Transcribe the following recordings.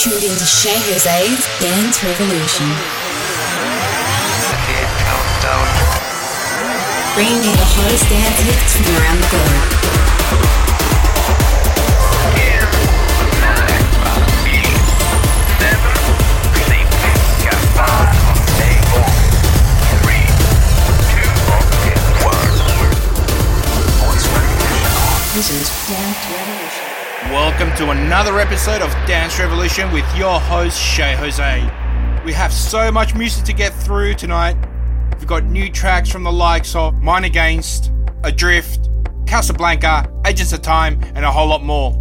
tuned into Shay Jose's Dance Revolution. Bringing you the hottest dance hits from around the globe. This is. Welcome to another episode of Dance Revolution with your host, Shay Jose. We have so much music to get through tonight. We've got new tracks from the likes of Mind Against, Adrift, Casablanca, Agents of Time, and a whole lot more.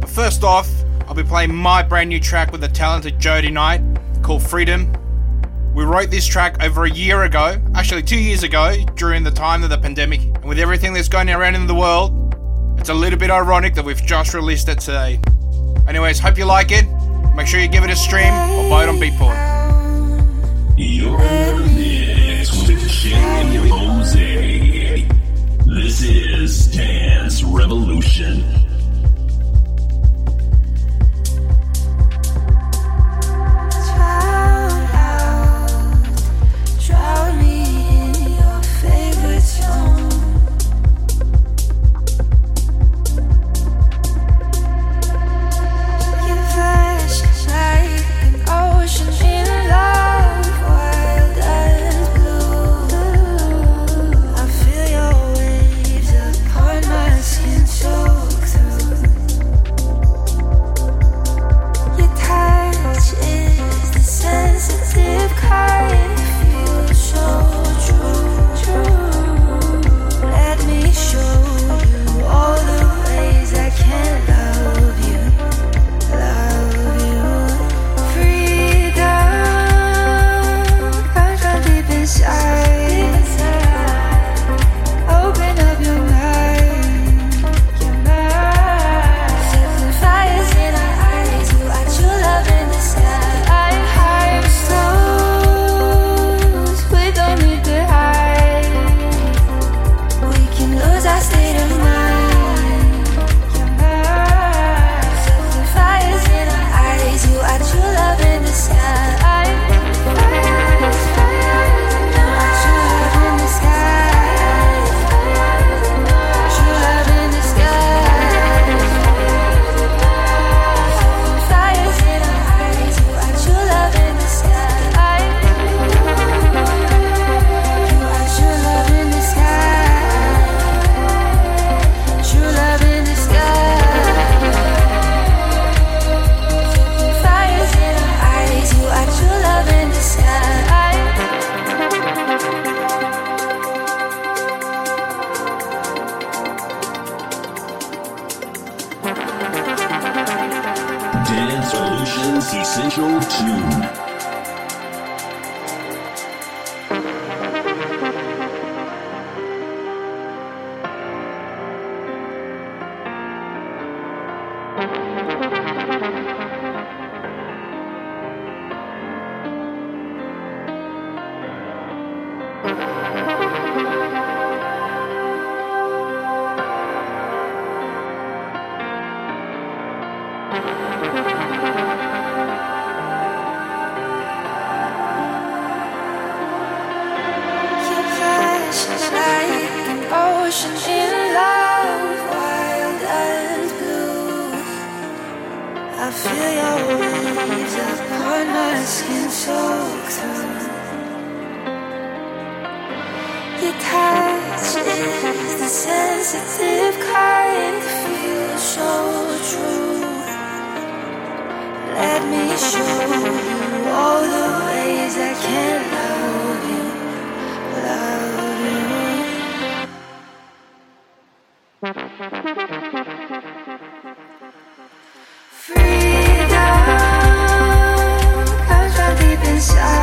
But first off, I'll be playing my brand new track with the talented Jody Knight called Freedom. We wrote this track over a year ago, actually two years ago, during the time of the pandemic. And with everything that's going around in the world, it's a little bit ironic that we've just released it today. Anyways, hope you like it. Make sure you give it a stream or buy it on Beatport. You're with Shay Jose. This is Dance Revolution. I feel your waves upon my skin, soak through. Your touch is the sensitive kind, feels so true. Let me show you all the ways I can love you, love you. Inside.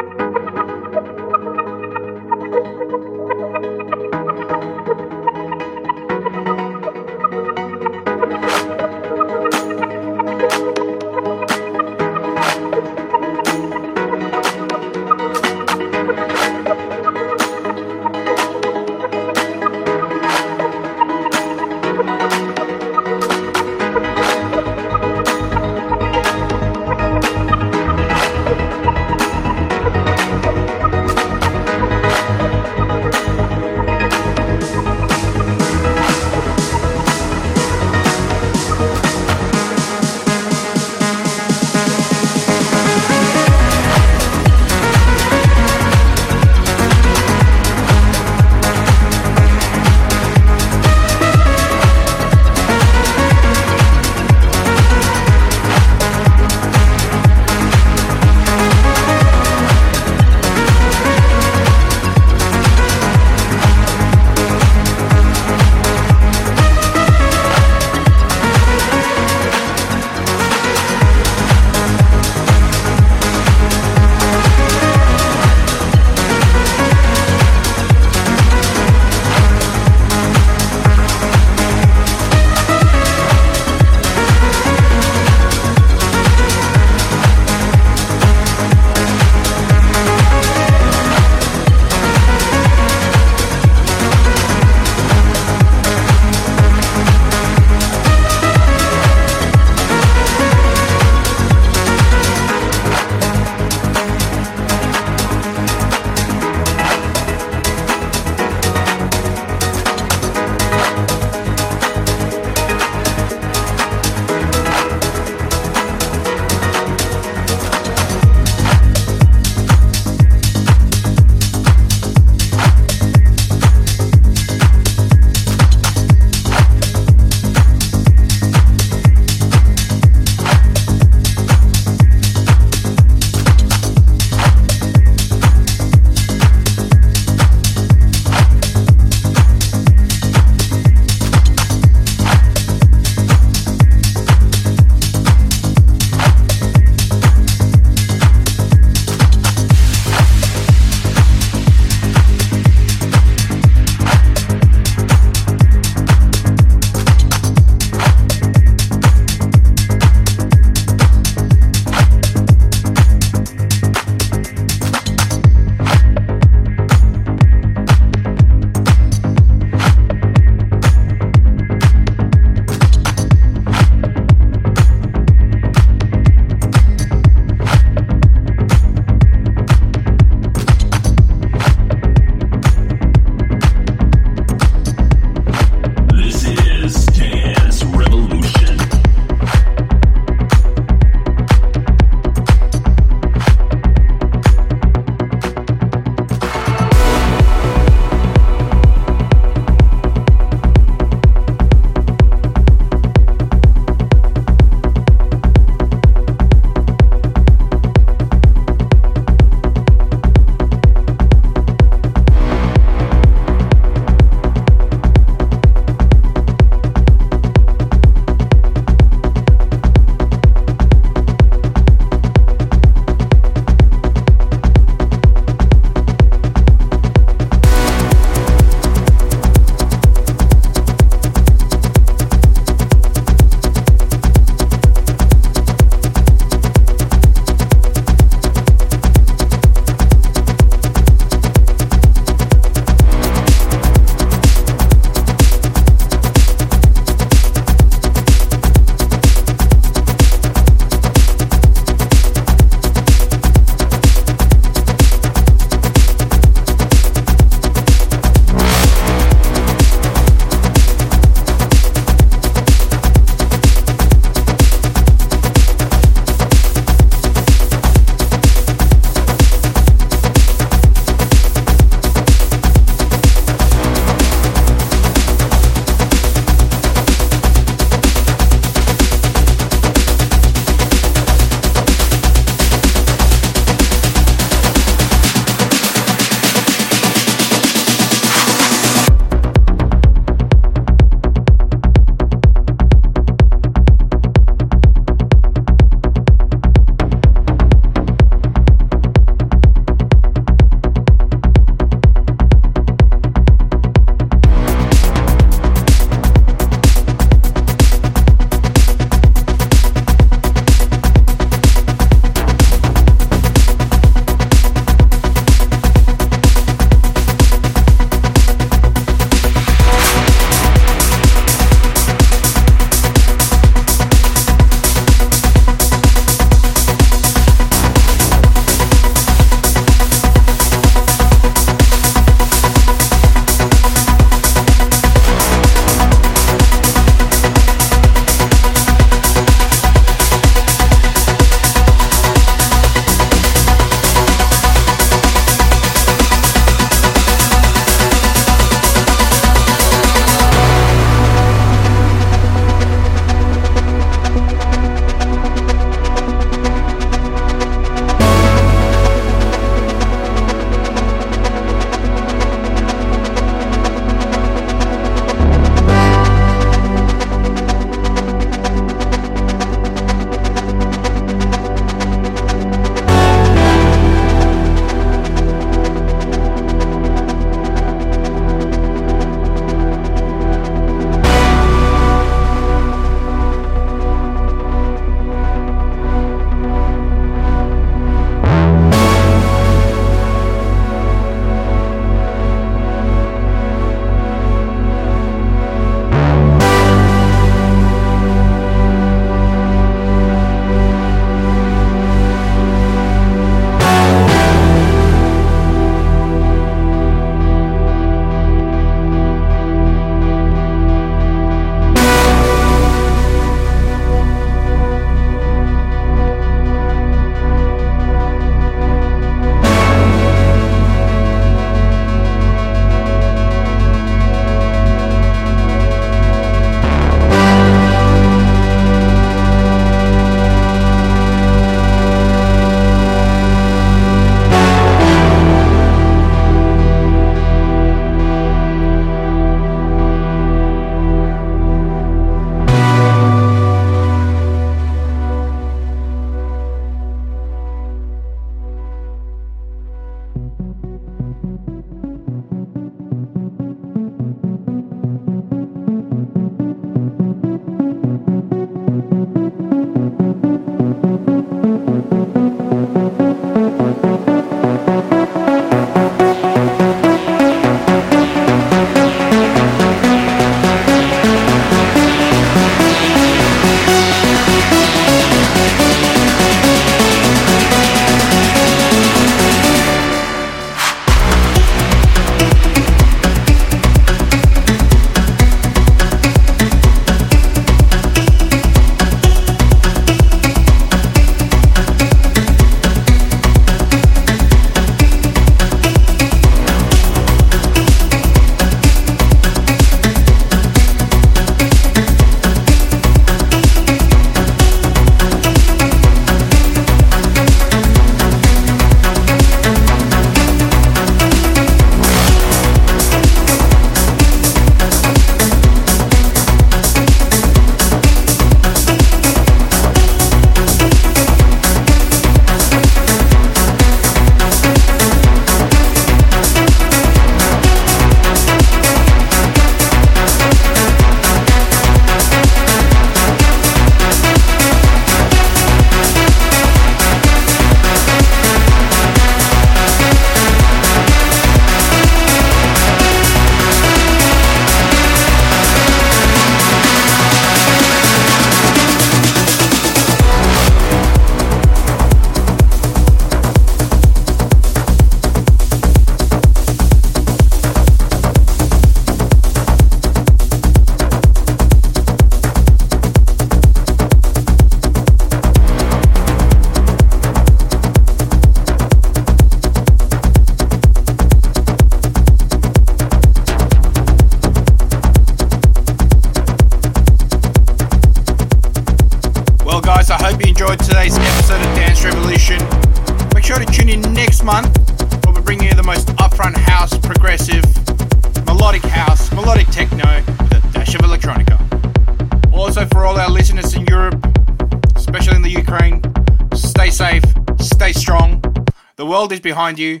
behind you,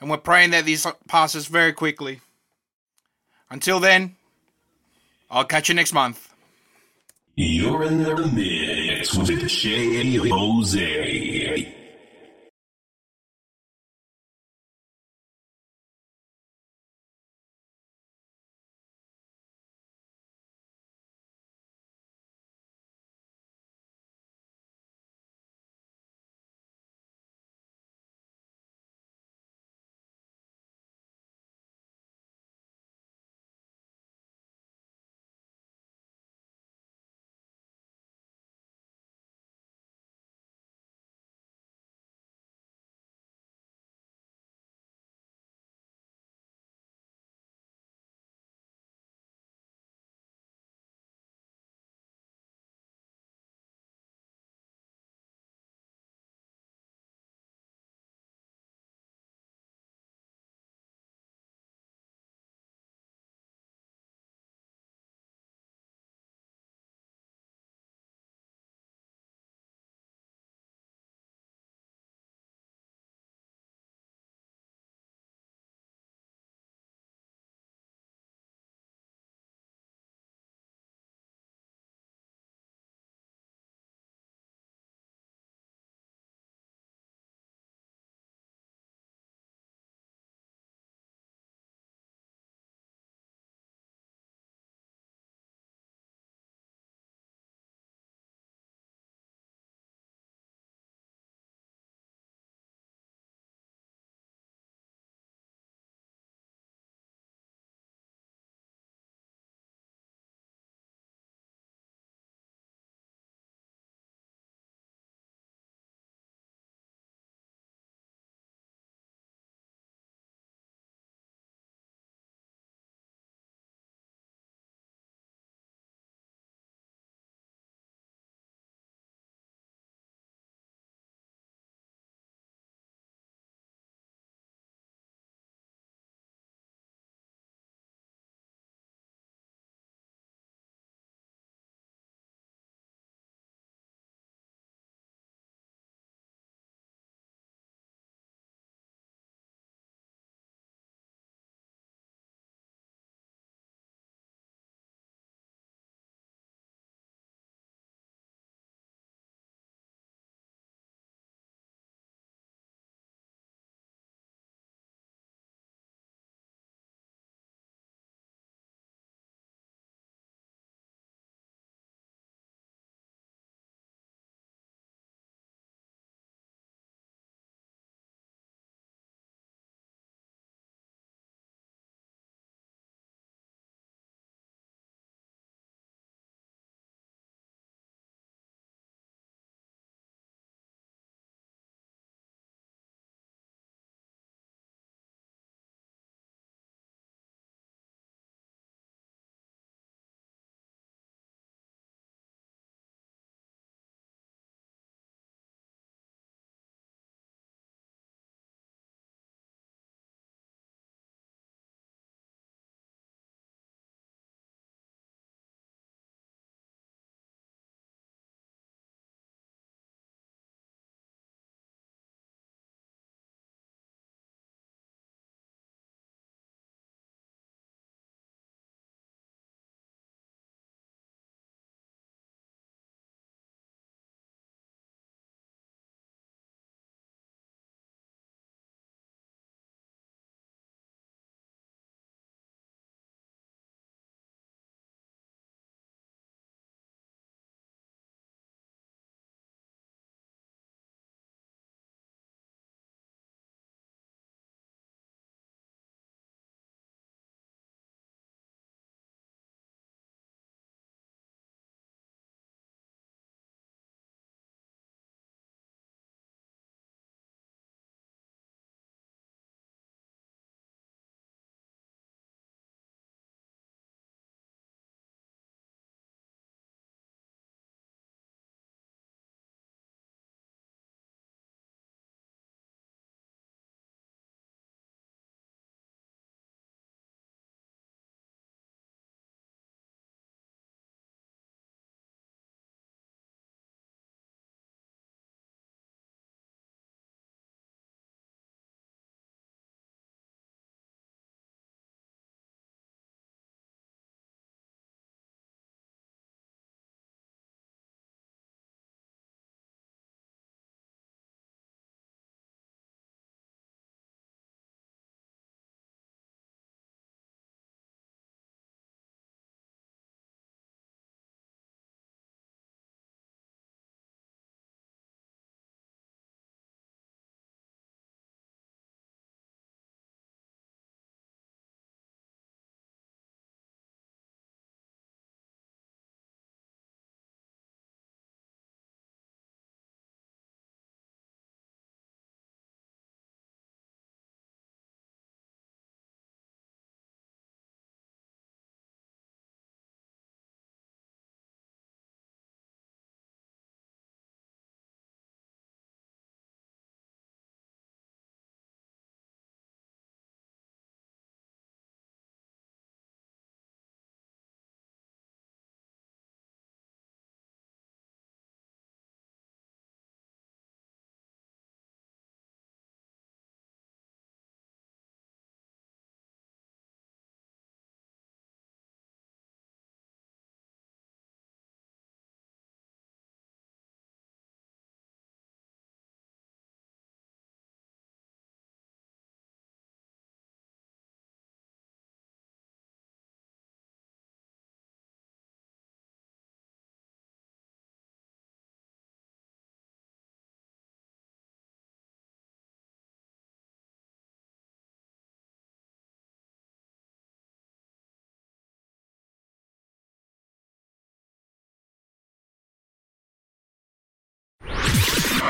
and we're praying that this passes very quickly. Until then, I'll catch you next month. You're in the mix with Jose.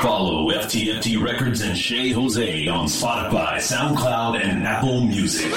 Follow FTFT Records and Shay Jose on Spotify, SoundCloud, and Apple Music.